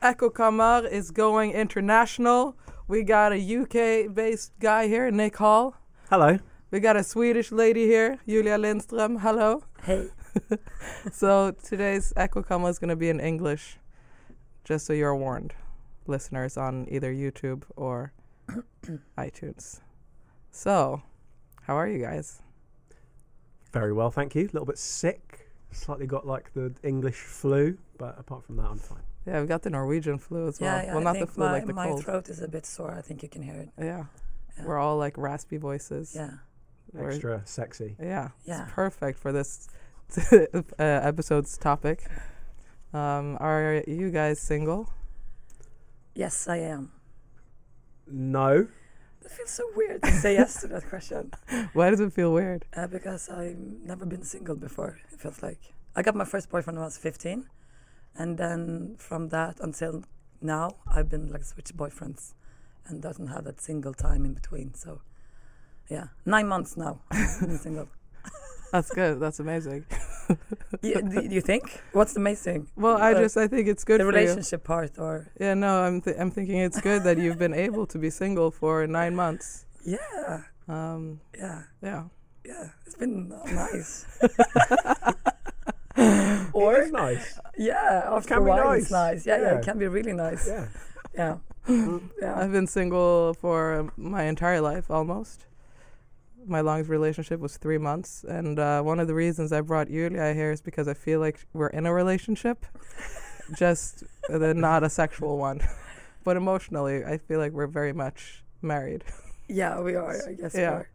Echo Kamar is going international. We got a UK based guy here, Nick Hall. Hello. We got a Swedish lady here, Julia Lindström. Hello. Hey. So today's Echo Kamar is going to be in English, just so you're warned, listeners on either YouTube or iTunes. So, how are you guys? Very well, thank you. A little bit sick. Slightly got like the English flu, but apart from that, I'm fine. Yeah, we got the Norwegian flu as well. Yeah, yeah. well, I not the flu, my, like the my cold. throat is a bit sore. I think you can hear it. Yeah. Yeah. We're all like raspy voices. Yeah. We're- Extra sexy. Yeah. Yeah. It's perfect for this uh, episode's topic. Um, are you guys single? Yes, I am. No. It feels so weird to say yes to that question Why does it feel weird? uh, because I've never been single before. It feels like I got my first boyfriend when I was 15, and then from that until now, I've been like switch boyfriends, and doesn't have that single time in between. So, yeah, nine months now. single. That's good. That's amazing. you, do you think? What's amazing? Well, I Uh, just I think it's good the relationship part, or. Yeah, no, I'm th- I'm thinking it's good that you've been able to be single for nine months. yeah, Um, yeah. yeah. Yeah, it's been nice. It or is nice. yeah, after can a be while nice. it's nice. Yeah, yeah, Yeah. it can be really nice. Yeah. Yeah, yeah. I've been single for my entire life almost. My longest relationship was three months, and uh, one of the reasons I brought Yulia here is because I feel like we're in a relationship, just uh, not a sexual one, but emotionally, I feel like we're very much married. Yeah, we are. I guess Yeah. we are.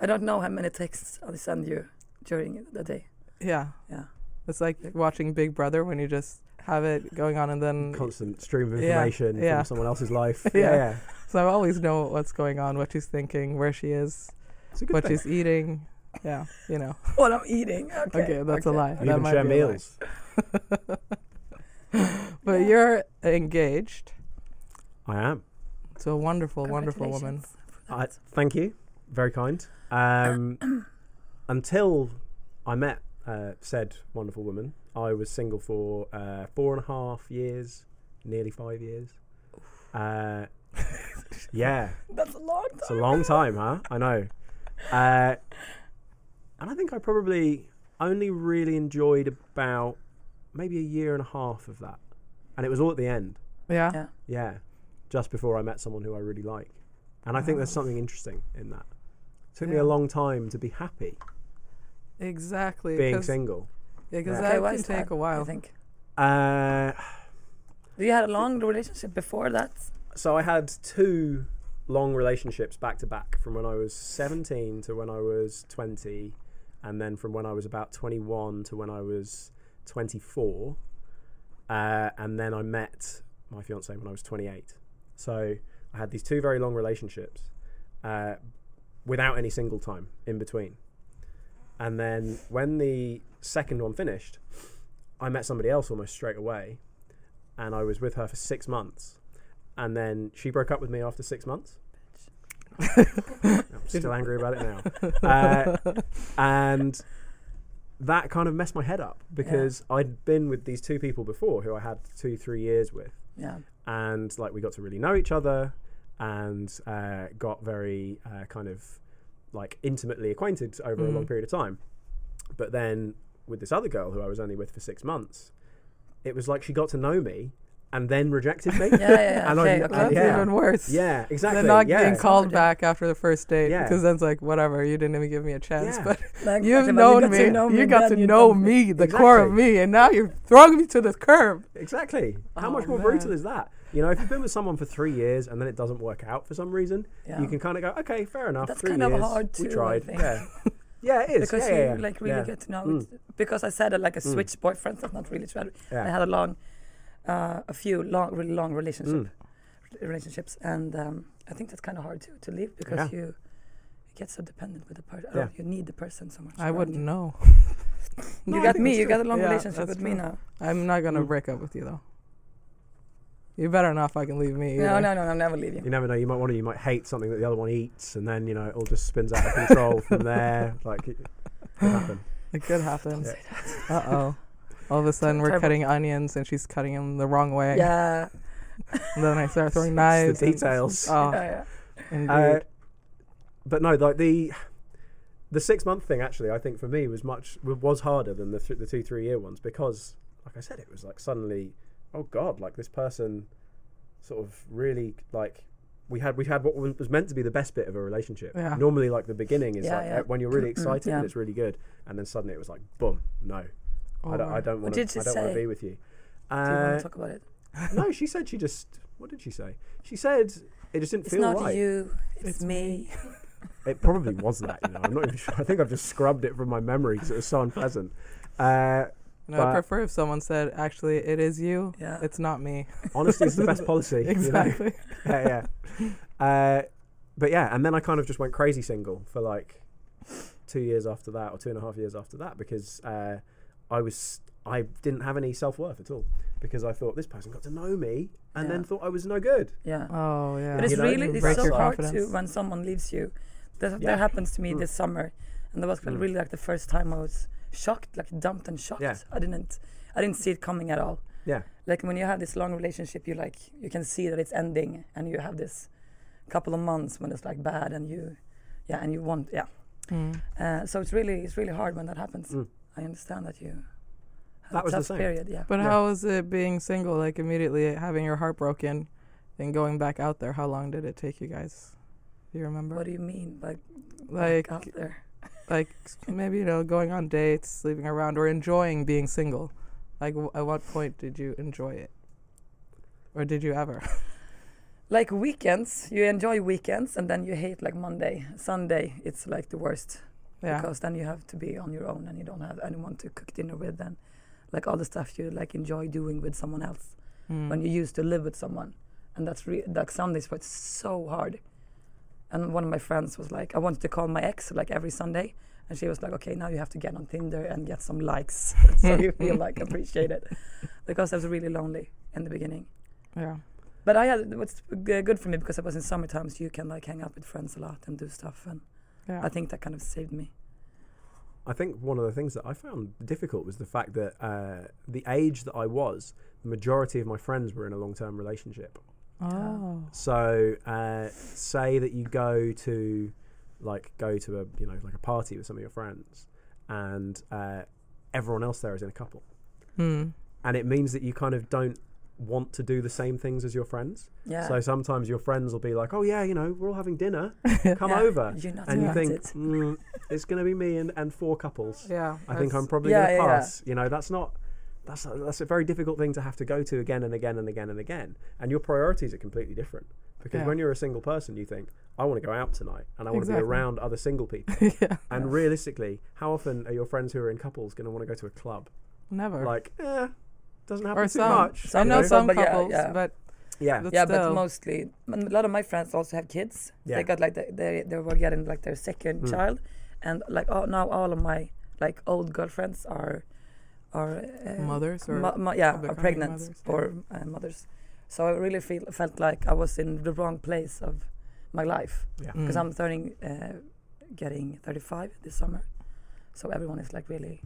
I don't know how many texts I'll send you during the day. Yeah, Yeah, it's like watching Big Brother when you just have it going on, and then Constant stream of Mm. Yeah, information yeah. from someone else's life. Yeah. yeah. yeah. so I always know what's going on, what she's thinking, where she is, It's a good what thing. she's eating. Yeah, you know. what I'm eating. Okay, Okay, that's okay. a lie. You that even might share be meals. But Yeah. you're engaged I am. to a wonderful, wonderful woman. Congratulations for I, thank you. Very kind. Um, until I met uh, said wonderful woman, I was single for uh, four and a half years, nearly five years. Uh, yeah, That's a long time. it's a long time, huh? I know. Uh, and I think I probably only really enjoyed about maybe a year and a half of that. And it was all at the end. Yeah. Yeah. Yeah, just before I met someone who I really like. And I think there's Oh. something interesting in that. It took me a long time to be happy Exactly. being 'cause- single. Yeah, because Yeah. that why can take that, a while. I think. Uh, you had a long relationship before that? so I had two long relationships back to back from when I was 17 to when I was 20, and then from when I was about 21 to when I was 24. Uh, and then I met my fiance when I was 28. So I had these two very long relationships uh, without any single time in between. And then when the second one finished, I met somebody else almost straight away, and I was with her for six months. And then she broke up with me after six months. I'm still angry about it now. Uh, and that kind of messed my head up because I'd been with these two people before who I had two, three years with. Yeah. And like we got to really know each other and uh, got very uh, kind of like intimately acquainted over a long Mhm. period of time. But then with this other girl who I was only with for six months, it was like she got to know me and then rejected me. Yeah, yeah, yeah. And I- okay, I- okay. That's yeah. even worse. yeah, exactly. Than not yeah. being called Yeah. back after the first date Yeah. because then it's like whatever you didn't even give me a chance Yeah. but Like, you've known you got me to know you got to you know don't- me the core of me and now you're throwing me to the curb Exactly. How Oh, much more man. brutal is that? You know, if you've been with someone for three years and then it doesn't work out for some reason, Yeah. you can kind of go, okay, fair enough. That's three kind of years, hard we too, I tried. Yeah. yeah, it is. because yeah, you yeah, yeah. like really yeah. get to know Mm. Because I said it like a Mm. switch boyfriend. That's not really true. I had a long, uh, a few long, really long relationship Mm. relationships, and um, I think that's kind of hard to to leave because Yeah. you get so dependent with the person. Yeah. You need the person so much. I wouldn't you. know You No, got me. You true. got a long Yeah, relationship that's with me now. I'm not gonna Mm. break up with you though you better not fucking leave me No, either. no, no, I'll never leave you. You never know. You might want to. You might hate something that the other one eats, and then you know it all just spins out of control from there. Like it could happen. it could happen Yeah. uh-oh all of a sudden we're terrible. cutting onions and she's cutting them the wrong way. Yeah. And then I start throwing It's knives. the and- details. oh, yeah, yeah. indeed. Uh, but no, like the the six month thing actually, I think for me was much was harder than the th- the two three year ones because, like I said, it was like suddenly, oh god, like this person, sort of really like. We had we had what was was meant to be the best bit of a relationship. Yeah. Normally, like the beginning is Yeah, like yeah. uh, when you're really excited Yeah. and it's really good, and then suddenly it was like, boom, no, I don't, I Over. don't want did to, she I don't want to say? be with you. Do you want Uh, to talk about it? no, she said she just. What did she say? She said it just didn't It's feel not right. you, it's, It's me. It probably was that. You know, I'm not even sure. I think I've just scrubbed it from my memory because it was so unpleasant. Uh, No, but- I prefer if someone said, "Actually, it is you. Yeah. It's not me." honesty is the best policy. you know? exactly. Yeah, yeah. Uh, but yeah, and then I kind of just went crazy single for like two years after that, or two and a half years after that, because uh, I was I didn't have any self worth at all because I thought this person got to know me and then thought I was no good. Yeah. Oh yeah. But it's You know, really you it's so hard to when someone leaves you. That, Yeah. that happens to me Mm. this summer, and that was Mm. really like the first time I was shocked, like dumped and shocked. Yeah. I didn't, I didn't see it coming at all. Yeah, Like when you have this long relationship, you like you can see that it's ending, and you have this couple of months when it's like bad, and you, yeah, and you want, yeah. Mm. Uh, so it's really it's really hard when that happens. Mm. I understand that you. Have That was the same. period, yeah. But Yeah. how was it being single? Like immediately having your heart broken, and going back out there. How long did it take you guys? Do you remember? What do you mean like, like, back out there? Like maybe you know, going on dates, sleeping around, or enjoying being single. Like, w- at what point did you enjoy it, or did you ever? like weekends you enjoy weekends and then you hate like monday sunday it's like the worst yeah. because then you have to be on your own and you don't have anyone to cook dinner with and like all the stuff you like enjoy doing with someone else Mm. when you used to live with someone and that's re- like sundays was so hard and one of my friends was like i wanted to call my ex like every sunday and she was like okay now you have to get on tinder and get some likes so you feel like appreciated because i was really lonely in the beginning yeah. but I had what's good for me because I was in summertime, so you can like hang out with friends a lot and do stuff, and Yeah. I think that kind of saved me. I think one of the things that I found difficult was the fact that uh, the age that I was, the majority of my friends were in a long term relationship. Oh. So, uh, say that you go to, like, go to a you know like a party with some of your friends, and uh, everyone else there is in a couple, Hmm. and it means that you kind of don't want to do the same things as your friends. Yeah. So sometimes your friends will be like, "Oh yeah, you know, we're all having dinner. Come Yeah, over," You're not and you think mm, it's going to be me and, and four couples. Yeah. I think I'm probably Yeah, going to yeah. pass. You know, that's not. That's a, that's a very difficult thing to have to go to again and again and again and again. And your priorities are completely different because Yeah. when you're a single person, you think, I want to go out tonight and I want to be around other single people. yeah. and realistically, how often are your friends who are in couples going to want to go to a club? Never. Like, eh, doesn't happen or too some. much. I Some know some but couples, yeah. but Yeah. But yeah, still. but mostly a lot of my friends also have kids. Yeah. They got like the, they they were getting like their second Hmm. child, and like oh now all of my like old girlfriends are are uh, mothers or mo- mo- yeah are pregnant mothers, yeah. or uh, mothers. So I really feel felt like I was in the wrong place of my life Yeah. because Mm. I'm turning uh, getting 35 this summer. So everyone is like really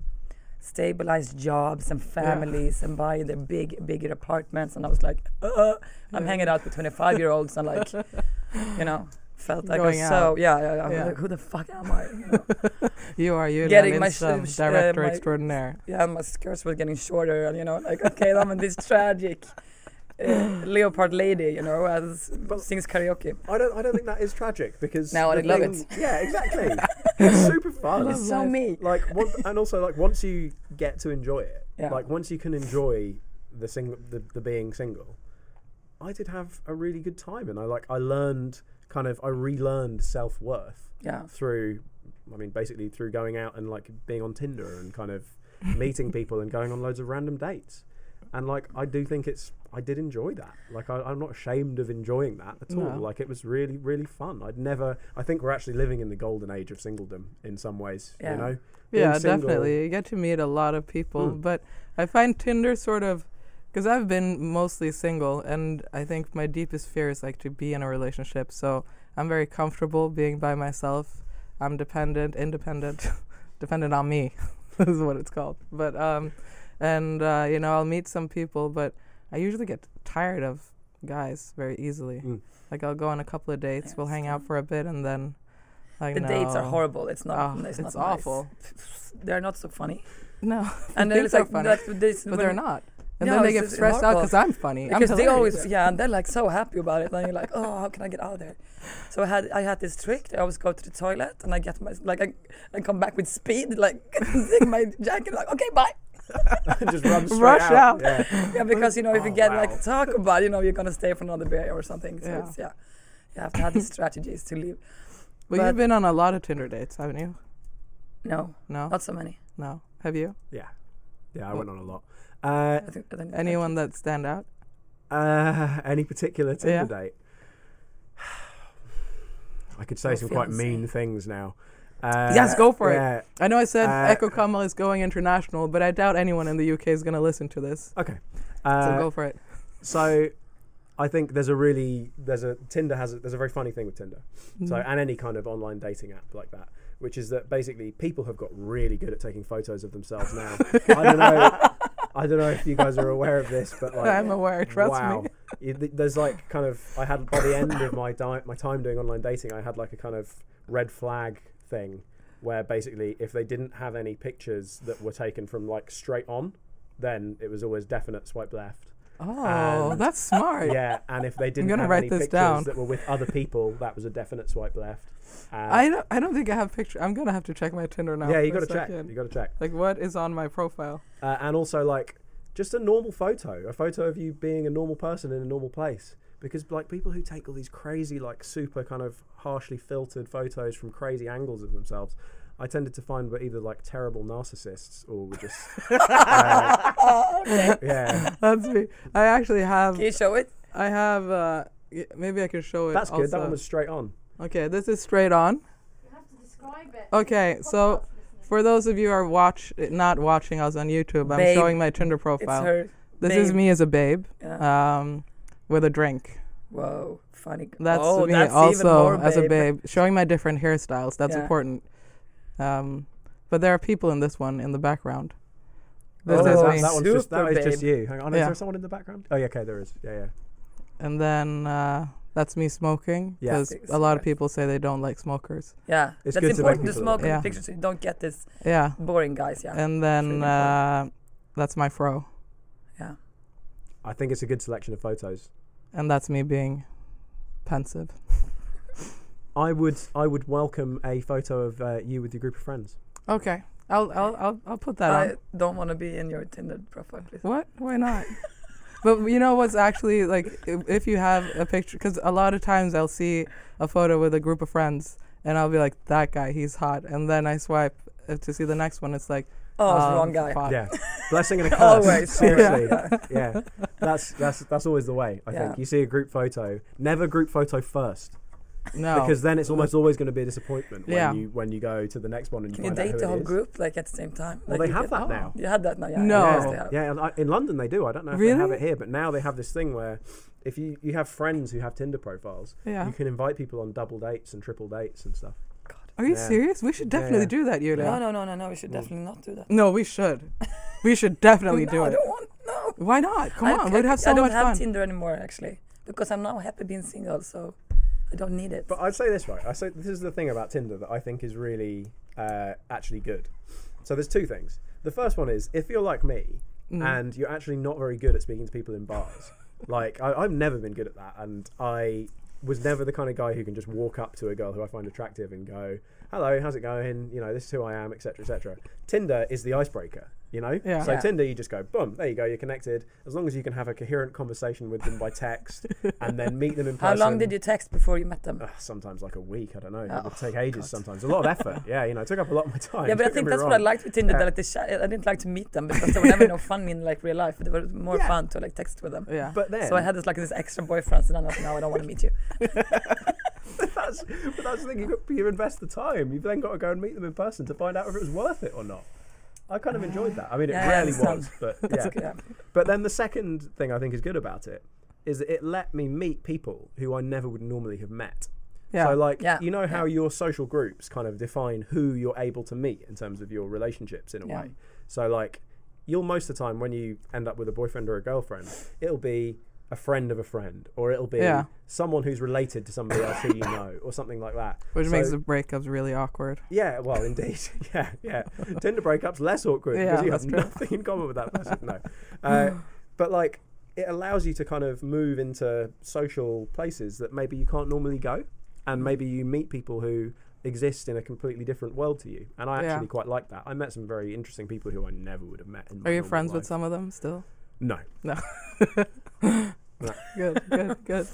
stabilized jobs and families and buying their big bigger apartments and I was like uh, I'm Yeah. hanging out with 25 year olds and like you know felt like I was Going so out. yeah yeah, yeah. I was Yeah. like who the fuck am I you know? You are you. Getting Getting my my sh- sh- uh, director my- extraordinaire. yeah my skirts were getting shorter and you know like okay I'm in this tragic uh, leopard lady you know as But- sings karaoke I don't. I don't think that is tragic because now I the love thing- it. Yeah, exactly. it's super fun. love it's so me like one, and also like once you get to enjoy it Yeah. like once you can enjoy the single the, the being single i did have a really good time and i like i learned kind of i relearned self-worth yeah. through i mean basically through going out and like being on tinder and kind of meeting people and going on loads of random dates. And like i do think it's i did enjoy that. Like I, i'm not ashamed of enjoying that at all. Like it was really really fun. I'd never i think we're actually living in the golden age of singledom in some ways Yeah. you know Being Yeah, single- definitely. You get to meet a lot of people, Mm. but I find Tinder sort of because I've been mostly single, and I think my deepest fear is like to be in a relationship. So I'm very comfortable being by myself. I'm dependent, independent, dependent on me. This is what it's called. But um, and uh, you know I'll meet some people, but I usually get tired of guys very easily. Mm. Like I'll go on a couple of dates, we'll hang out for a bit, and then like the dates are horrible. It's not. Oh, it's, it's not nice. awful. They're not so funny. No, And think they're they're like, funny, that's, this, but they're not. And No, then they get just stressed out because I'm funny. I'm because they always yeah, and they're like so happy about it. And you're like, oh, how can I get out of there? So I had I had this trick. I always go to the toilet and I get my like I, I come back with speed, like zing my jacket, like okay, bye. just run straight Rush out. out. Yeah. Yeah, because you know if you Oh, get wow. like talk about, you know, you're gonna stay for another beer or something. So Yeah. it's yeah, you have to have these strategies to leave. But, but- you've been on a lot of Tinder dates, haven't you? No, No, not so many. no. Have you? Yeah. Yeah, I Well- went on a lot. Uh, I think, I think Anyone that stand out? uh, any particular Tinder Yeah. date? I could say Your some quite mean things now. Uh, Yes, go for it. I know I said Uh, Echo Kamar is going international, but I doubt anyone in the UK is going to listen to this. Okay. So Uh, go for it. so I think there's a really there's a Tinder has a, there's a very funny thing with Tinder. So Mm. and any kind of online dating app like that, which is that basically people have got really good at taking photos of themselves now. I don't know. I don't know if you guys are aware of this, but like I'm aware. Trust wow. me. You- There's like kind of I had by the end of my di- my time doing online dating, I had like a kind of red flag thing where basically if they didn't have any pictures that were taken from like straight on, then it was always definite swipe left. Oh, And- that's smart. Yeah, and if they didn't have write any this pictures down. that were with other people, that was a definite swipe left. Uh, I don't. I don't think I have picture. I'm gonna have to check my Tinder now. yeah, you for gotta check. second. You got to check. Like, what is on my profile? Uh, and also like just a normal photo, a photo of you being a normal person in a normal place. Because like people who take all these crazy, like super kind of harshly filtered photos from crazy angles of themselves, I tended to find were either like terrible narcissists or were just uh, yeah. That's me. I actually have. Can you show it? I have. Uh, maybe I can show it. That's good. That one was straight on. Okay, this is straight on. You have to describe it. Okay, so for those of you who are watch not watching us on YouTube, I'm Babe. showing my Tinder profile. her. This is me as a babe, Yeah. um, with a drink. Whoa, funny. That's oh, me that's even also more as a babe. babe, showing my different hairstyles. That's Yeah. important. Um, but there are people in this one in the background. This Oh, is that, me. that one's just that Super is just you. Hang on, is there someone in the background? Oh yeah, okay, there is. Yeah, yeah. And then uh, that's me smoking Yeah. because Big a lot of people say they don't like smokers. Yeah, It's that's good to important to, people smoke in Yeah. the picture so you don't get this Yeah. boring guys. Yeah, And then really uh, that's my fro. yeah. I think it's a good selection of photos. And that's me being pensive. I would I would welcome a photo of uh, you with your group of friends. Okay. I'll I'll I'll, I'll put that I on. don't want to be in your Tinder profile, please. What? Why not? but you know what's actually like if, if you have a picture because a lot of times I'll see a photo with a group of friends and I'll be like that guy he's hot and then I swipe uh, to see the next one it's like Oh, it's the um, wrong guy. fuck. Yeah, blessing and a curse. Always. seriously. yeah, that's that's that's always the way. I Yeah. think you see a group photo, never group photo first, no because then it's almost always going to be a disappointment when Yeah. you when you go to the next one and Can you you find out date the whole group like at the same time? Well, Like they you have can- that oh, now. You had that now, yeah. No. yes, Yeah, yeah. I, in London they do. I don't know if they have it here, but now they have this thing where if you you have friends who have Tinder profiles, yeah you can invite people on double dates and triple dates and stuff. God, are you Yeah. serious we should definitely yeah. do that Yulia No, no, no, no, no. We should definitely not do that. no we should we should definitely no, do I it don't want. No. why not come I, on I- we'd have so much fun. I don't have fun Tinder anymore actually because I'm now happy being single, so I don't need it. But I'd say this right. I say this is the thing about Tinder that I think is really uh, actually good. So there's two things. The first one is if you're like me Mm. and you're actually not very good at speaking to people in bars. like I, I've never been good at that, and I was never the kind of guy who can just walk up to a girl who I find attractive and go, "Hello, how's it going? You know, this is who I am, etc., etc." Tinder is the icebreaker. You know, Yeah. so Yeah. Tinder, you just go, boom, there you go, you're connected. As long as you can have a coherent conversation with them by text, and then meet them in person. How long did you text before you met them? Ugh, sometimes like a week. I don't know. It Oh, would take ages. God. Sometimes a lot of effort. yeah, you know, it took up a lot of my time. yeah, but I don't think get me that's what I liked with Tinder. Yeah. That like the sh- I didn't like to meet them because they were never no fun in like real life. They was more Yeah. fun to like text with them. yeah But then, So I had this like this extra boyfriend, and then I was like, no, I don't want to meet you. that's, but that's the thing. You, got- you invest the time. You've then got to go and meet them in person to find out if it was worth it or not. I kind of enjoyed that. I mean, it Yeah, rarely was, but yeah. But then the second thing I think is good about it is that it let me meet people who I never would normally have met. yeah So, like, Yeah, you know how yeah. your social groups kind of define who you're able to meet in terms of your relationships in a Yeah. way. So, like, you'll most of the time when you end up with a boyfriend or a girlfriend, it'll be a friend of a friend, or it'll be Yeah. someone who's related to somebody else who you know, or something like that. Which So- makes the breakups really awkward. Yeah, well, indeed. yeah, yeah. Tinder breakups less awkward Yeah, because you have true. nothing in common with that person. No, uh, but like it allows you to kind of move into social places that maybe you can't normally go, and maybe you meet people who exist in a completely different world to you. And I Yeah. actually quite like that. I met some very interesting people who I never would have met. In my Are you friends with some of them still? No. No. Good, good, good.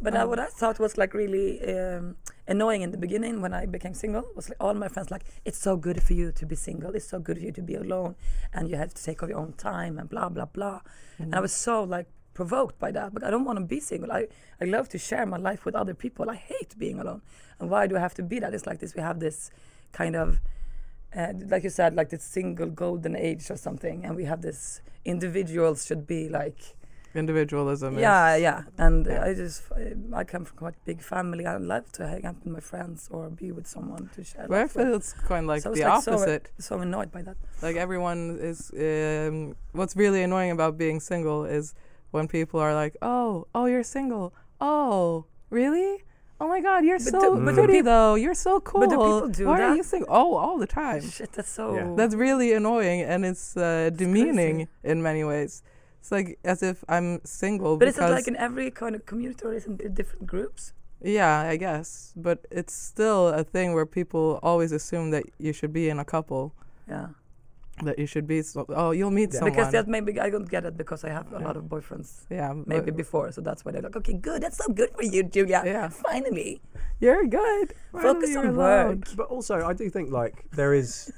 But uh, what I thought was like really um, annoying in the beginning when I became single was like all my friends like it's so good for you to be single, it's so good for you to be alone, and you have to take off your own time and blah blah blah. And I was so like provoked by that. But I don't want to be single. I I love to share my life with other people. I hate being alone. And why do I have to be that? It's like this. We have this kind of uh, like you said, like this single golden age or something, and we have this individuals should be like Individualism yeah, is. yeah. And yeah. I just, I come from quite a big family. I love to hang out with my friends or be with someone to share. But I with. feel it's kind of like So the it's like opposite. So annoyed by that. like everyone is um, what's really annoying about being single is when people are like oh oh you're single oh really oh my god you're But so do- but do pretty peop- though you're so cool but do people do why are that? you single oh all the time Shit, that's so. Yeah. that's really annoying and it's uh, demeaning in many ways it's like as if i'm single but is it like in every kind of community or is it in different groups? yeah i guess but it's still a thing where people always assume that you should be in a couple Yeah. That you should be so, oh you'll meet Yeah. someone Because that maybe I don't get it because I have a lot of boyfriends. yeah Maybe but- before, so that's why they're like, okay, good, that's so good for you, Julia. Yeah. Finally, You're good. Focus you're on alone. work. But also, I do think like there is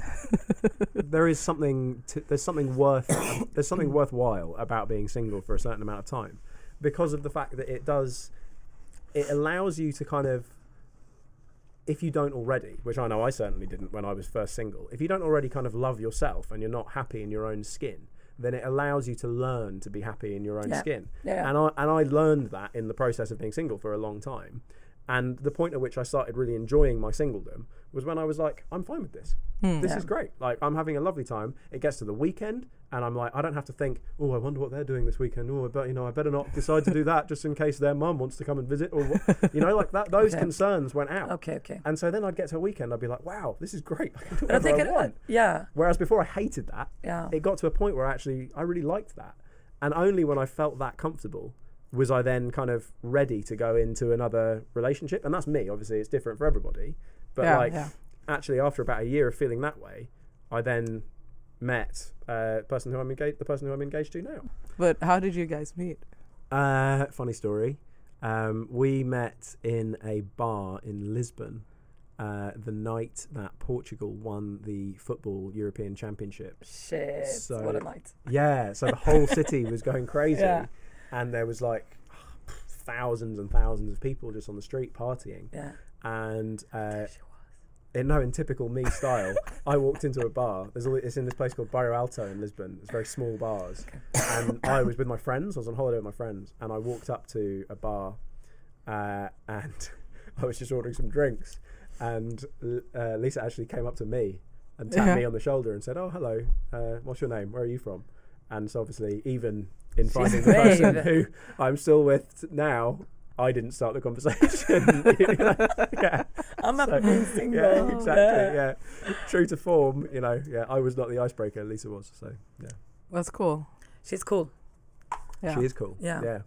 there is something to, there's something worth there's something worthwhile about being single for a certain amount of time because of the fact that it does it allows you to kind of if you don't already, which I know I certainly didn't when I was first single, if you don't already kind of love yourself and you're not happy in your own skin, then it allows you to learn to be happy in your own Yeah. skin. Yeah. And I and I learned that in the process of being single for a long time. And the point at which I started really enjoying my singledom was when I was like, I'm fine with this. Hmm. This Yeah. is great. Like I'm having a lovely time. It gets to the weekend, and I'm like, I don't have to think. Oh, I wonder what they're doing this weekend. Oh, I bet you know, I better not decide to do that just in case their mum wants to come and visit, or what- you know, like that. Those Okay. concerns went out. okay, okay. And so then I'd get to a weekend, I'd be like, wow, this is great. I can do But I think I it, want. yeah, Whereas before I hated that, yeah. it got to a point where actually I really liked that. And only when I felt that comfortable was I then kind of ready to go into another relationship. And that's me. Obviously, it's different for everybody. But yeah, like, yeah. actually, after about a year of feeling that way, I then met uh, the person who I'm engaged, the person who I'm engaged to now. But how did you guys meet? Uh, funny story. Um, we met in a bar in Lisbon uh, the night that Portugal won the football European Championship. Shit, So- what a night. Yeah, so the whole city was going crazy, Yeah. And there was like thousands and thousands of people just on the street partying. Yeah. And uh, in no, in typical me style, I walked into a bar. There's all, it's in this place called Bairro Alto in Lisbon. It's very small bars, and I was with my friends. I was on holiday with my friends, and I walked up to a bar, uh, and I was just ordering some drinks, and uh, Lisa actually came up to me and tapped Yeah. me on the shoulder and said, "Oh, hello. Uh, what's your name? Where are you from?" And so obviously, even in finding the person who I'm still with now, I didn't start the conversation. You know? yeah, I'm So- happy being single. yeah, exactly. Yeah, true to form. You know, yeah, I was not the icebreaker. Lisa was. So yeah, That's cool. She's cool. Yeah. she is cool. Yeah. yeah.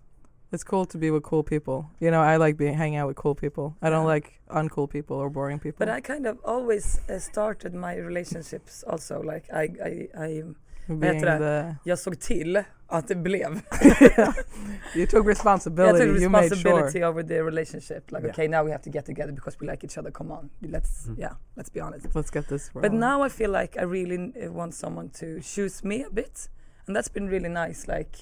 It's cool to be with cool people. You know, I like being hanging out with cool people. I don't Yeah. like uncool people or boring people. But I kind of always uh, started my relationships also like I, I, I being heter det? jag såg till att det blev. you took Jag responsibility. You made responsibility sure. over the relationship. Like, Yeah. okay, now we have to get together because we like each other. Come on, let's Mhm. yeah, let's be honest. Let's get this. But rolling. now I feel like I really uh, want someone to choose me a bit, and that's been really nice. Like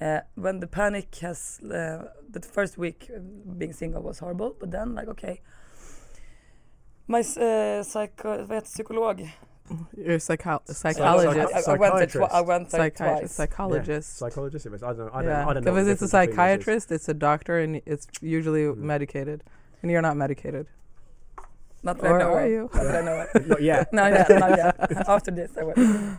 uh, when the panic has, uh, the first week uh, being single was horrible, but then like okay, my uh, psycho, vad heter psykolog? You're a psycho- I, psychologist. I, I went there, twi- I went there Psychiatrist. twice. Psychologist. Psychologist. It was. I don't know. I don't. yeah, I don't know. because it's a difference between those is. psychiatrist, it's a doctor, and it's usually Mhm. medicated, and you're not medicated. Not that I Or know are of. you? Not that I know of. Not yet. no, yeah, not yet. After this, I will.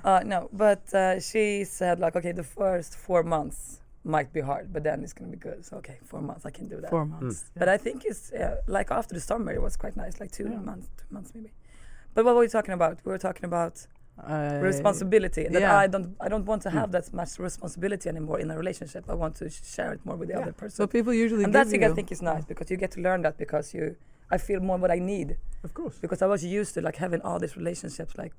Uh, no, but uh, she said like, okay, the first four months might be hard, but then it's gonna be good. So okay, four months, I can do that. Four months. But I think it's uh, like after the summer, it was quite nice, like two Yeah. months, two months maybe. But what were we talking about? We were talking about I- responsibility. That yeah. I don't, I don't want to Hmm. have that much responsibility anymore in a relationship. I want to share it more with the Yeah. other person. So people usually and that's thing I think is nice because you get to learn that because you, I feel more what I need Of course. because I was used to like having all these relationships like,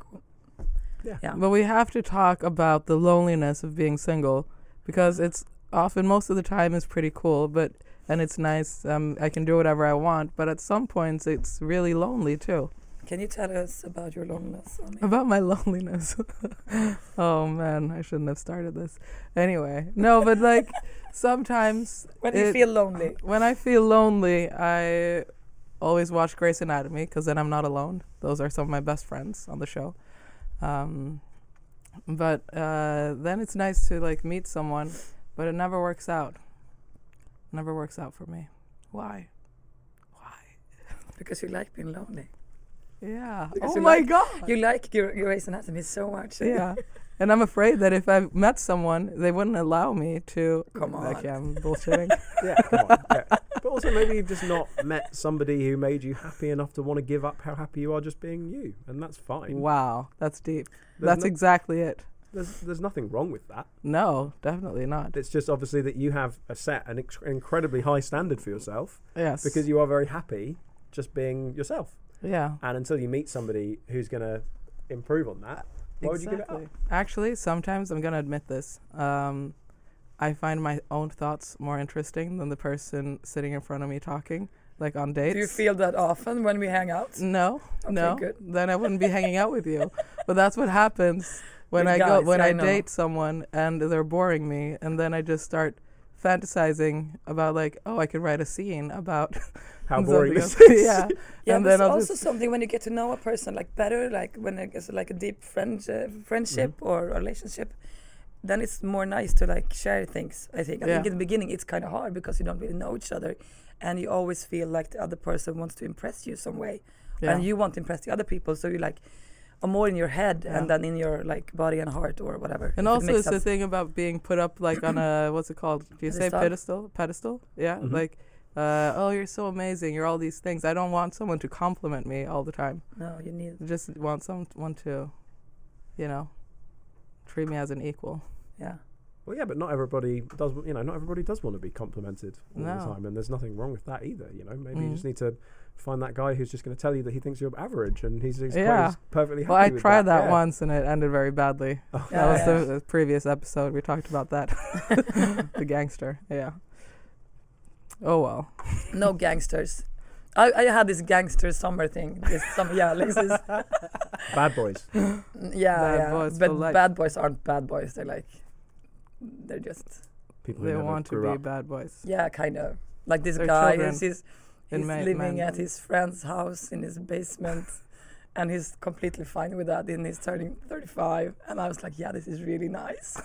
Yeah. yeah. But we have to talk about the loneliness of being single because it's often most of the time is pretty cool, but and it's nice. Um, I can do whatever I want, but at some points it's really lonely too. Can you tell us about your loneliness? Ami? About my loneliness. oh man, I shouldn't have started this. Anyway, no, but like sometimes When you feel lonely, when I feel lonely, I always watch Grey's Anatomy because then I'm not alone. Those are some of my best friends on the show. Um, but uh, then it's nice to like meet someone, but it never works out. Never works out for me. Why? Why? because you like being lonely. Yeah. Because oh my like- god. You like your Grey's Anatomy so much. yeah. And I'm afraid that if I met someone, they wouldn't allow me to. Come on. Okay, I'm bullshitting. yeah, come on. Yeah. But also, maybe you've just not met somebody who made you happy enough to want to give up how happy you are just being you, and that's fine. wow, that's deep. There's That's no- exactly it. there's, there's nothing wrong with that. No, definitely not. It's just obviously that you have a set an ex- incredibly high standard for yourself Yes. because you are very happy just being yourself. Yeah. And until you meet somebody who's going to improve on that, why would you give it up? Actually, sometimes I'm gonna admit this. Um, I find my own thoughts more interesting than the person sitting in front of me talking, like on dates. Do you feel that often when we hang out? No, Okay, no. good. Then I wouldn't be hanging out with you. But that's what happens when With I go when yeah, I I date someone and they're boring me, and then I just start fantasizing about like, oh, I could write a scene about How boring this is. yeah. Yeah, and then it's also something when you get to know a person like better, like when it's like a deep friend, uh, friendship Mm-hmm. or relationship, then it's more nice to like share things. I think. I Yeah. think in the beginning it's kind of hard because you don't really know each other, and you always feel like the other person wants to impress you some way, yeah. and you want to impress the other people. So you like are more in your head Yeah. and then in your like body and heart or whatever. And it also, makes it's the thing about being put up like on a what's it called? Do you say Pedestal? pedestal? Pedestal? Yeah. Mhm. Like, uh, oh, you're so amazing. You're all these things. I don't want someone to compliment me all the time. No, you need. Just want someone to, you know, treat me as an equal. Yeah. Well, yeah, but not everybody does. You know, not everybody does want to be complimented all the time, and there's nothing wrong with that either. You know, maybe you Mm. just need to find that guy who's just going to tell you that he thinks you're average, and he's, he's, quite- Yeah. he's perfectly happy Well, I with tried that, yeah. once and it ended very badly. Oh. Yeah, that was yeah. the, the previous episode. We talked about that. the gangster. Yeah. Oh well. No gangsters. I, I had this gangster summer thing. This summer, yeah, like this, Bad boys. yeah, Bad yeah. boys but bad boys aren't bad boys. They're like, they're just, People who They want to be up. bad boys. yeah, kind of. Like this They're guy, children he's, he's, he's ma- living man- at his friend's house in his basement, and he's completely fine with that. And he's turning 35, and I was like, yeah, this is really nice.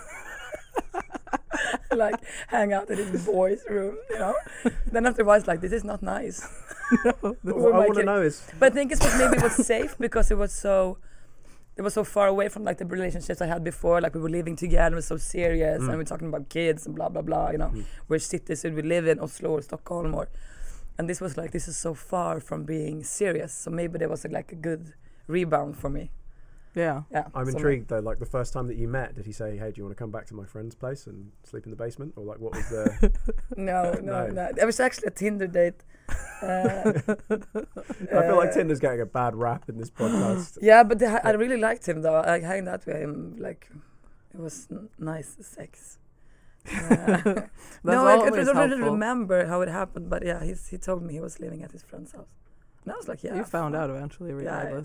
like hang out in his boys' room, you know. then after a while, it's like this is not nice. But what I want to know is, But I think it was maybe it was safe because it was so it was so far away from like the relationships I had before. Like we were living together, and it was so serious, Mm. and we're talking about kids and blah blah blah. You know, Mm. which cities should we live in, Oslo or Stockholm or. And this was like this is so far from being serious. So maybe there was like a good rebound for me. Yeah. Yeah, I'm so intrigued though. Like the first time that you met, did he say, "Hey, do you want to come back to my friend's place and sleep in the basement?" Or like, what was the? No, no, No. no. It was actually a Tinder date. Uh, I feel like uh, Tinder's getting a bad rap in this podcast. Yeah, but the, I really liked him though. I hanged out with him. Like, it was n- nice sex. Uh, That's no, I, I always don't really remember how it happened, but yeah, he's, he told me he was living at his friend's house. And I was like, yeah. you found fine. out eventually, Yeah,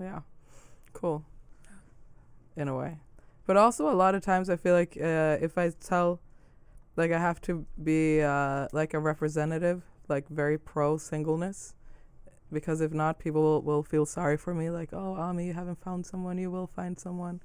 yeah. Regardless. Yeah, Cool. In a way, but also a lot of times I feel like uh, if I tell, like I have to be uh, like a representative, like very pro singleness, because if not, people will, will feel sorry for me. Like, oh, Ami, you haven't found someone, you will find someone.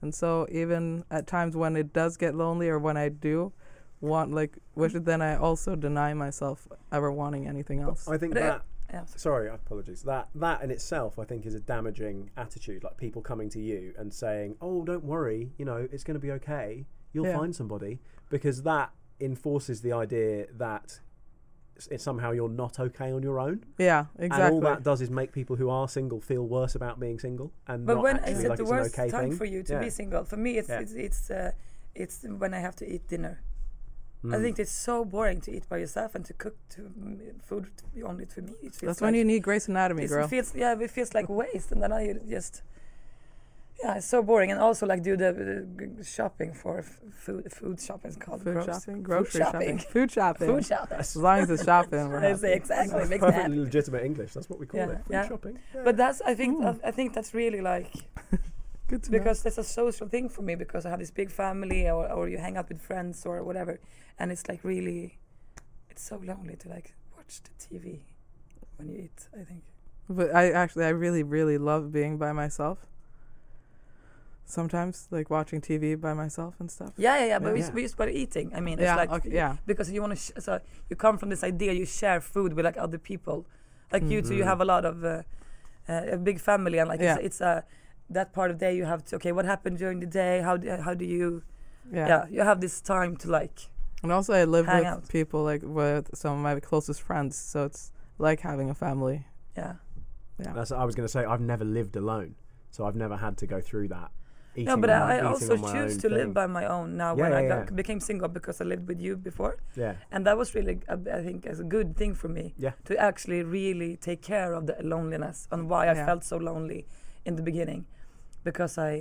And so even at times when it does get lonely, or when I do want like, which then I also deny myself ever wanting anything else. I think But that Yeah. Sorry, apologies. That that in itself, I think, is a damaging attitude. Like people coming to you and saying, "Oh, don't worry, you know, it's going to be okay. You'll Yeah. find somebody," because that enforces the idea that it's somehow you're not okay on your own. Yeah, exactly. And all that does is make people who are single feel worse about being single, and But not when actually is it like the it's worst okay time thing. for you to Yeah. be single? For me, it's Yeah. it's it's, uh, it's when I have to eat dinner. I Mm. think it's so boring to eat by yourself and to cook to mm, food to only to me. It feels That's like when you need Grey's Anatomy, it's- girl. It feels yeah, it feels like waste, and then I just yeah, it's so boring. And also like do the, the shopping for f- food. Food shopping is called Food gross. shopping, grocery shopping. shopping, food shopping. Food shopping. As long as it's shopping, we're happy. exactly. That's Makes me happy. perfectly legitimate English. That's what we call Yeah, it. Food yeah. shopping. Yeah. But that's I think Mm. I think that's really like Good to know. because that's a social thing for me because I have this big family or, or you hang out with friends or whatever and it's like really it's so lonely to like watch the TV when you eat I think But I actually, I really, really love being by myself. Sometimes, like watching TV by myself and stuff. yeah yeah yeah but Yeah. we, Yeah. we just about eating I mean Yeah, it's like okay, yeah. because you want to sh- so you come from this idea you share food with like other people like you two you Mhm. have a lot of uh, uh, a big family and like Yeah. it's, it's a that part of the day you have to okay what happened during the day how do, how do you yeah, yeah. you have this time to like And also, I live with out. people like with some of my closest friends, so it's like having a family. yeah Yeah. That's I was going to say. I've never lived alone, so I've never had to go through that. No, but on- I, I also on choose own to live by my own now Yeah, when I yeah, got, yeah. became single because I lived with you before, Yeah, and that was really I, I think as a good thing for me Yeah. to actually really take care of the loneliness and why I felt so lonely in the beginning, because I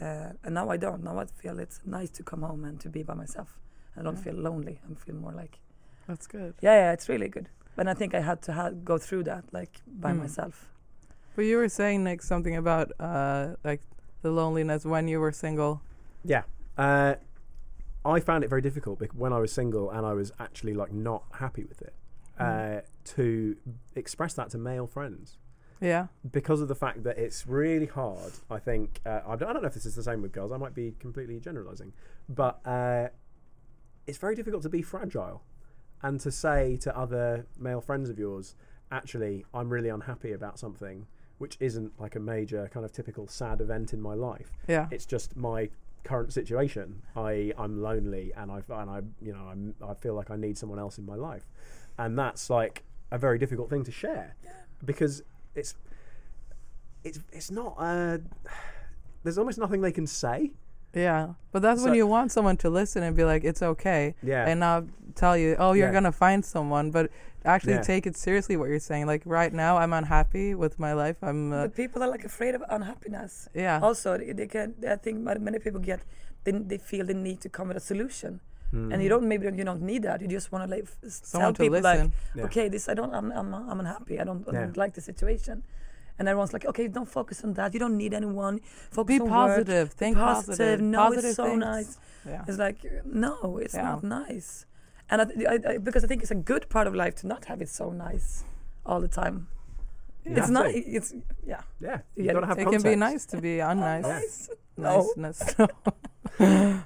uh, and now I don't. Now I feel it's nice to come home and to be by myself. I don't Yeah. feel lonely. I feel more like That's good. yeah, yeah, it's really good. But I think I had to ha- go through that like by Mm. myself. But you were saying like something about uh like the loneliness when you were single. yeah. Uh, I found it very difficult bec- when I was single and I was actually like not happy with it uh, Mm. to express that to male friends. Yeah. because of the fact that it's really hard. I think uh, I, don't, I don't know if this is the same with girls. I might be completely generalizing, but uh, it's very difficult to be fragile and to say to other male friends of yours, actually, I'm really unhappy about something, which isn't like a major kind of typical sad event in my life. Yeah. It's just my current situation. I I'm lonely and I and I you know I'm I feel like I need someone else in my life, and that's like a very difficult thing to share because it's it's it's not uh there's almost nothing they can say Yeah. But that's So- when you want someone to listen and be like, it's okay. yeah And not tell you, oh, you're Yeah. going to find someone. But actually Yeah. take it seriously what you're saying. Like right now, I'm unhappy with my life. I'm, uh, but people are like afraid of unhappiness. yeah. Also, they, they can. I think many people get. They, they feel the need to come with a solution, Mm. and you don't. Maybe you don't need that. You just want to like f- s- tell people listen. like, okay, this I don't. I'm I'm I'm unhappy. I don't, I don't like the situation, and everyone's like, okay, don't focus on that. You don't need anyone. Focus be on work. positive. Be Think positive. positive. No, positive it's so things. nice. Yeah. It's like no, it's Yeah. not nice, and I, I, I, because I think it's a good part of life to not have it so nice all the time. Yeah. It's not. It's yeah. yeah You you gotta it. have it can be nice to be unnice. Nice. No.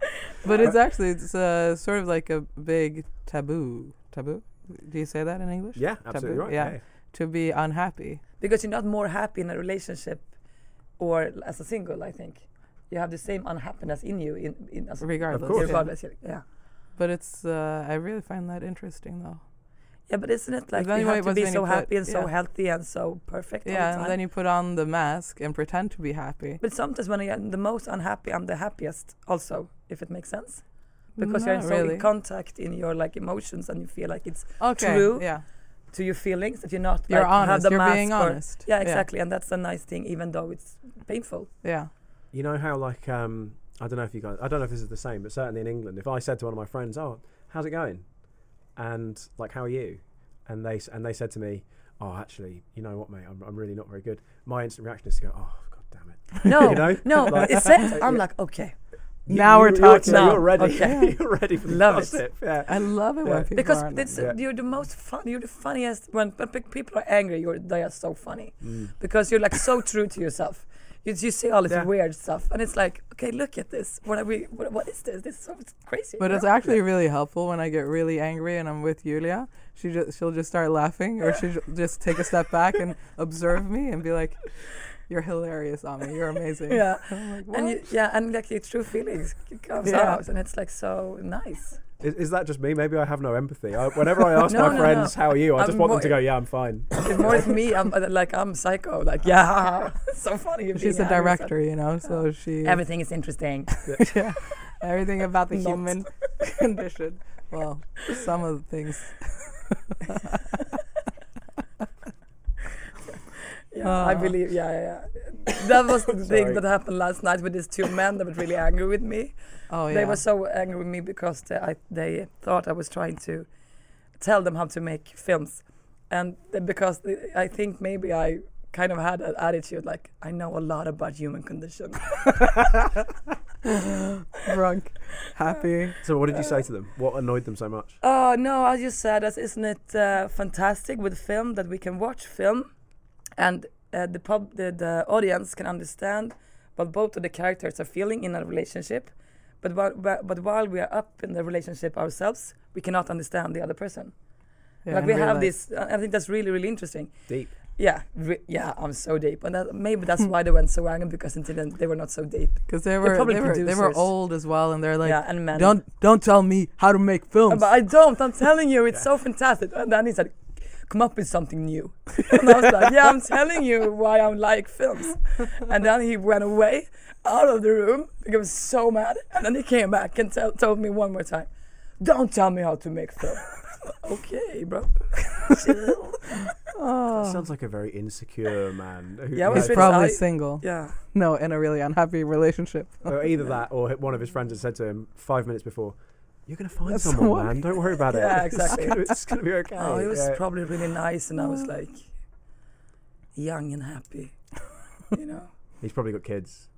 Niceness. but it's actually it's uh, sort of like a big taboo. Taboo? Do you say that in English? yeah absolutely Taboo, right yeah. yeah. To be unhappy. because you're not more happy in a relationship or as a single i think you have the same unhappiness in you in, in as Regardless. course. yeah. regardless yeah. yeah But it's uh, I really find that interesting though. yeah but isn't it like you why have to be so put- happy and so yeah. healthy and so perfect all the Yeah, time and then you put on the mask and pretend to be happy. but sometimes when i'm the most unhappy i'm the happiest also if it makes sense because you're Not so really. in contact in your like emotions and you feel like it's okay. true. Yeah. to your feelings that you're not You're like have honest. the You're mask being or- honest. yeah exactly and that's a nice thing even though it's painful Yeah. you know how like um I don't know if you guys I don't know if this is the same but certainly in England if I said to one of my friends oh how's it going and like how are you and they and they said to me oh actually you know what mate I'm, I'm really not very good my instant reaction is to go oh god damn it no you know no Like- it's it i'm Yeah. like okay You- Now we're talking. you're, Now, you're ready okay. you're ready for the Love it. yeah I love it Yeah. when people because are it's, Yeah. you're the most fun you're the funniest when when people are angry you're they are so funny Mm. because you're like so true to yourself You, you see all this Yeah. weird stuff, and it's like, okay, look at this. What are we? What, what is this? This is so crazy. But it's know? actually really helpful when I get really angry and I'm with Yulia. She just she'll just start laughing, or she'll just take a step back and observe me and be like, "You're hilarious, Ami. You're amazing." yeah. Like, And you, yeah, and like your true feelings comes Yeah. out, and it's like so nice. Is, is that just me? Maybe I have no empathy. I, whenever I ask No, my no, friends no. how are you, I just I'm want them to go, yeah, I'm fine. It's more as me. I'm uh, like I'm psycho. Like yeah, so funny. She's a angry, director, you know, so she Everything is interesting. yeah, everything about the human condition. Well, some of the things. Yeah, I Ah. believe. Yeah, yeah, yeah. That was the thing that happened last night with these two men that were really angry with me. Oh yeah. They were so angry with me because they, I, they thought I was trying to tell them how to make films, and because I think maybe I kind of had an attitude like I know a lot about human condition. drunk, happy. So what did you say to them? What annoyed them so much? Oh no! I just said, as isn't it uh, fantastic with film that we can watch film, and uh, the pub, the, the audience can understand what both of the characters are feeling in a relationship, but while, but but while we are up in the relationship ourselves, we cannot understand the other person. Yeah, like we have realize- this. uh, I think that's really really interesting. Deep. Yeah, re- yeah, I'm so deep, and that, maybe that's why they went so angry because until then they were not so deep. Because they were probably they were, they were old as well, and they're like, yeah, and men. don't don't tell me how to make films. But I don't. I'm telling you, it's so fantastic. And then he said, "Come up with something new." and I was like, "Yeah, I'm telling you why I like films." And then he went away out of the room. because He was so mad. And then he came back and tell, told me one more time, "Don't tell me how to make film." okay, bro. Ah. Chill. oh, Sounds like a very insecure man. who- Yeah, I who was he's probably I- single. yeah. No, in a really unhappy relationship. or either that or one of his friends had said to him five minutes before, "You're gonna find That's someone, what- man. Don't worry about it. Yeah, It's exactly. gonna- It's gonna be okay." Oh, he was Yeah. probably really nice, and I was oh. like, young and happy. you know, He's probably got kids.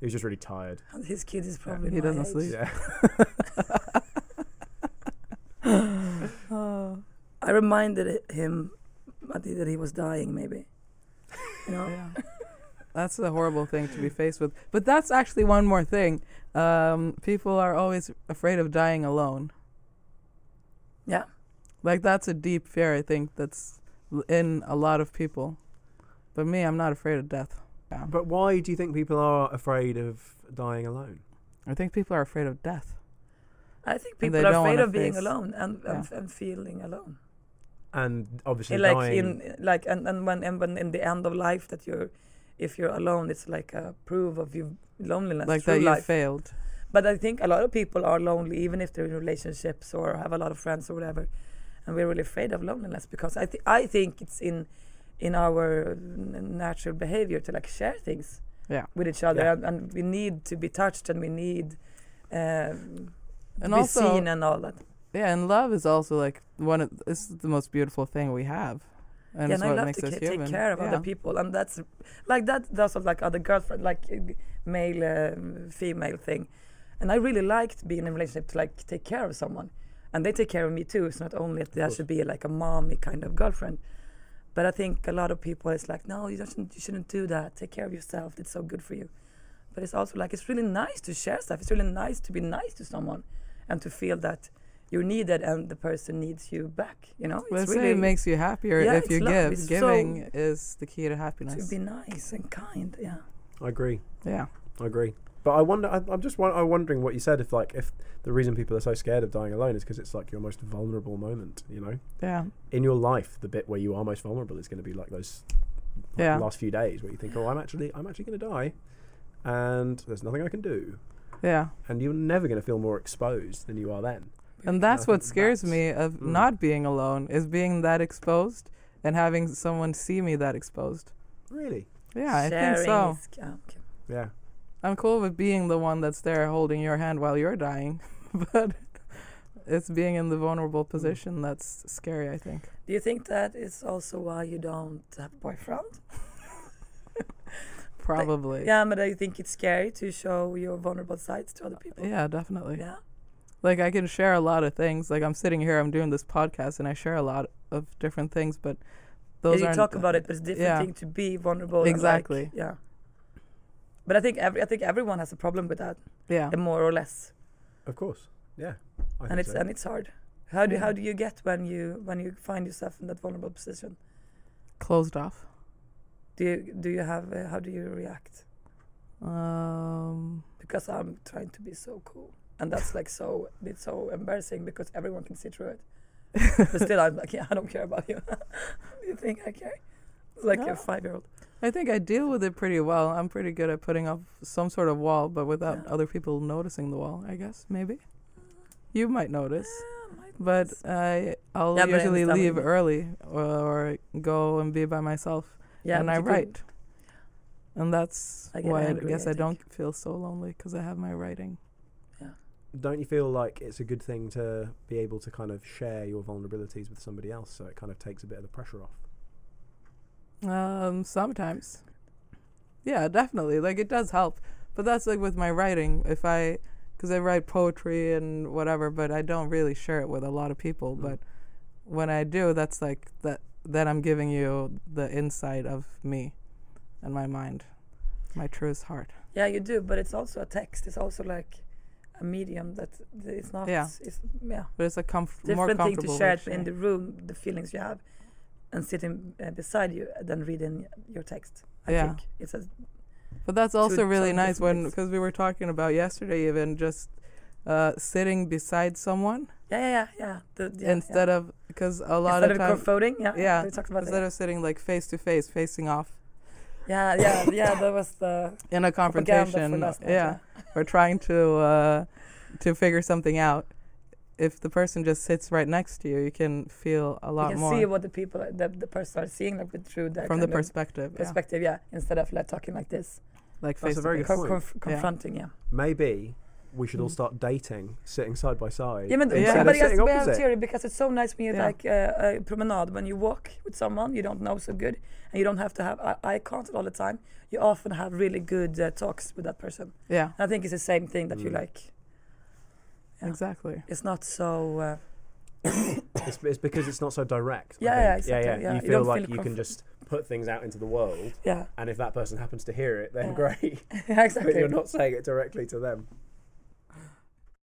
He was just really tired. and his kid is probably He doesn't sleep. Yeah. Oh, I reminded him I that he was dying, maybe. You know. yeah. That's a horrible thing to be faced with. But that's actually one more thing. Um, people are always afraid of dying alone. Yeah. Like that's a deep fear, I think, that's in a lot of people. But me, I'm not afraid of death. Yeah. But why do you think people are afraid of dying alone? I think people are afraid of death. I think people are afraid of being face- alone and, and, Yeah. and feeling alone. And obviously, In like dying. in like and, and when and when in the end of life that you're if you're alone it's like a proof of your loneliness like that you life. failed. But I think a lot of people are lonely even if they're in relationships or have a lot of friends or whatever. And we're really afraid of loneliness because I th- I think it's in in our n- natural behavior to like share things Yeah. with each other Yeah. and, and we need to be touched and we need um, And be also, seen and all that. yeah, and love is also like one of this is the most beautiful thing we have. And yeah, and I love makes to ca- take human. care of yeah. other people, and that's like that. That's also like other girlfriend, like uh, male, uh, female thing. And I really liked being in a relationship to like take care of someone, and they take care of me too. It's not only that there course. should be like a mommy kind of girlfriend, but I think a lot of people is like, no, you shouldn't, you shouldn't do that. Take care of yourself. It's so good for you. But it's also like it's really nice to share stuff. It's really nice to be nice to someone, and to feel that you're needed and the person needs you back. You know, Let's it's really it makes you happier Yeah, if you love. give. It's so- Giving is the key to happiness. to be nice and kind. Yeah. I agree. yeah. I agree. But I wonder. I, I'm just won- I'm wondering what you said. If like if the reason people are so scared of dying alone is because it's like your most vulnerable moment. You know, Yeah. in your life, the bit where you are most vulnerable is going to be like those like, Yeah. last few days where you think, oh, I'm actually I'm actually going to die, and there's nothing I can do, Yeah. and you're never going to feel more exposed than you are then. And that's what scares that's- me of mm. not being alone is being that exposed and having someone see me that exposed. Really? Yeah, I think so. yeah, okay. Yeah. I'm cool with being the one that's there holding your hand while you're dying, but it's being in the vulnerable Mm. position that's scary, I think. Do you think that is also why you don't have a boyfriend? Probably. Yeah, but I think it's scary to show your vulnerable sides to other people. Yeah, definitely. Yeah. Like I can share a lot of things. Like I'm sitting here, I'm doing this podcast, and I share a lot of different things. But those Yeah, you talk about it, but it's a different yeah. thing to be vulnerable. and, like, Exactly. yeah. But I think every I think everyone has a problem with that, Yeah. more or less, Of course. Yeah. I and it's so. and it's hard. How do Yeah. how do you get when you when you find yourself in that vulnerable position? Closed off. Do you do you have uh, how do you react? Um, Because I'm trying to be so cool, and that's like so it's so embarrassing because everyone can see through it. but still, I'm like, yeah, I don't care about you. you think I care? It's like No. a five year old. I think I deal with it pretty well. I'm pretty good at putting up some sort of wall, but without Yeah. other people noticing the wall. I guess maybe you might notice, but I I'll Yeah, usually leave early or, or go and be by myself, yeah, and I write. And that's I why I angry, guess I I, don't feel so lonely because I have my writing. Don't you feel like it's a good thing to be able to kind of share your vulnerabilities with somebody else so it kind of takes a bit of the pressure off? Um, sometimes. Yeah, definitely. Like it does help, but that's like with my writing. If I, because I write poetry and whatever, but I don't really share it with a lot of people. Mm. But when I do, that's like that that I'm giving you the insight of me, and my mind, my truest heart. Yeah, you do, but it's also a text. It's also like a medium that it's not. Yeah. It's, yeah. But it's a comf- more Different thing to share it in the room, the feelings you have, and sitting uh, beside you, than reading your text. I Yeah. think it's a But that's also really nice when because we were talking about yesterday, even just uh, sitting beside someone yeah, yeah, yeah. yeah. The, yeah instead yeah. of because a lot instead of of voting, yeah, yeah, we talked about instead that. of sitting like face to face, facing off Yeah, yeah, yeah. That was the in a propaganda for confrontation, last night, yeah, or trying to uh, to figure something out. If the person just sits right next to you, you can feel a lot more. You can more see what the people, the, the person are seeing, like with through their from the kind of perspective, yeah. perspective, yeah. Instead of like talking like this, like That's a very good Co- point. conf- confronting, yeah. Maybe we should all Mm. start dating, sitting side by side. Yeah, but, Yeah. but, instead but of it has to be a theory because it's so nice when you Yeah. like uh, a promenade when you walk with someone you don't know so good and you don't have to have eye, eye contact all the time. You often have really good uh, talks with that person. Yeah, And I think it's the same thing that you Mm. like. Yeah. exactly. It's not so. Uh, It's, it's because it's not so direct. Yeah, yeah, exactly, Yeah, yeah. You You feel don't like feel you can just put things out into the world, yeah, and if that person happens to hear it, then Yeah. great. yeah, but you're not saying it directly to them.